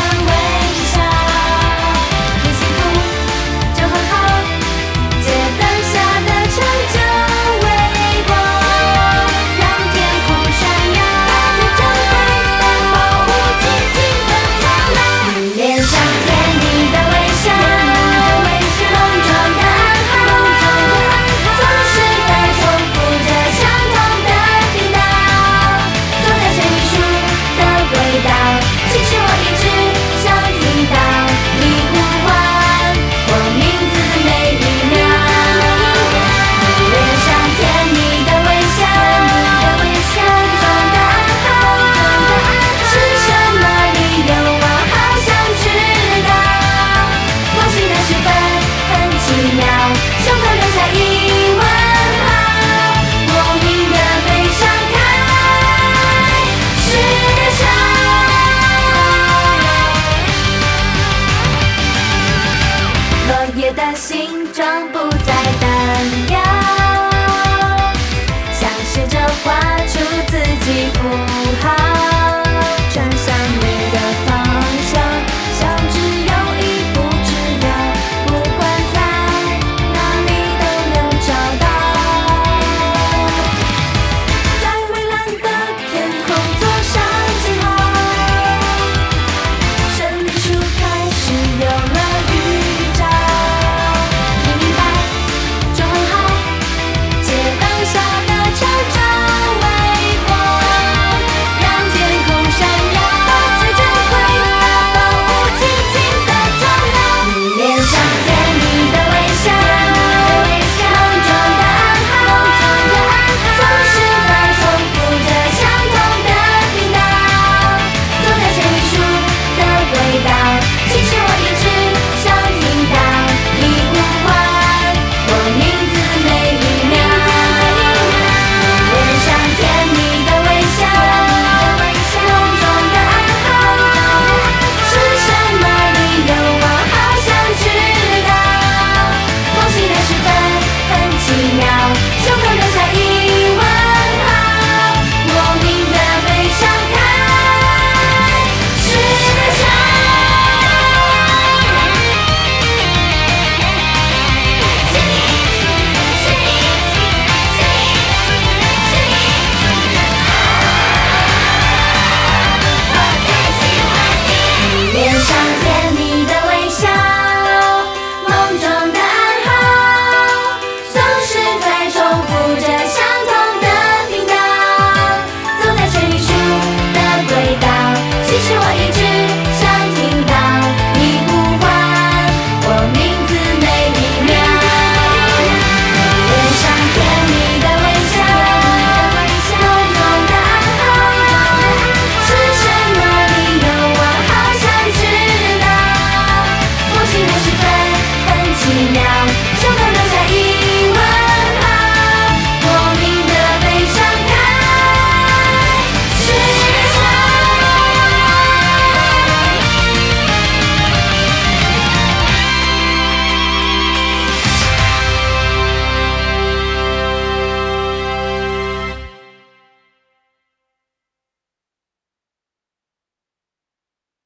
away 的形状不再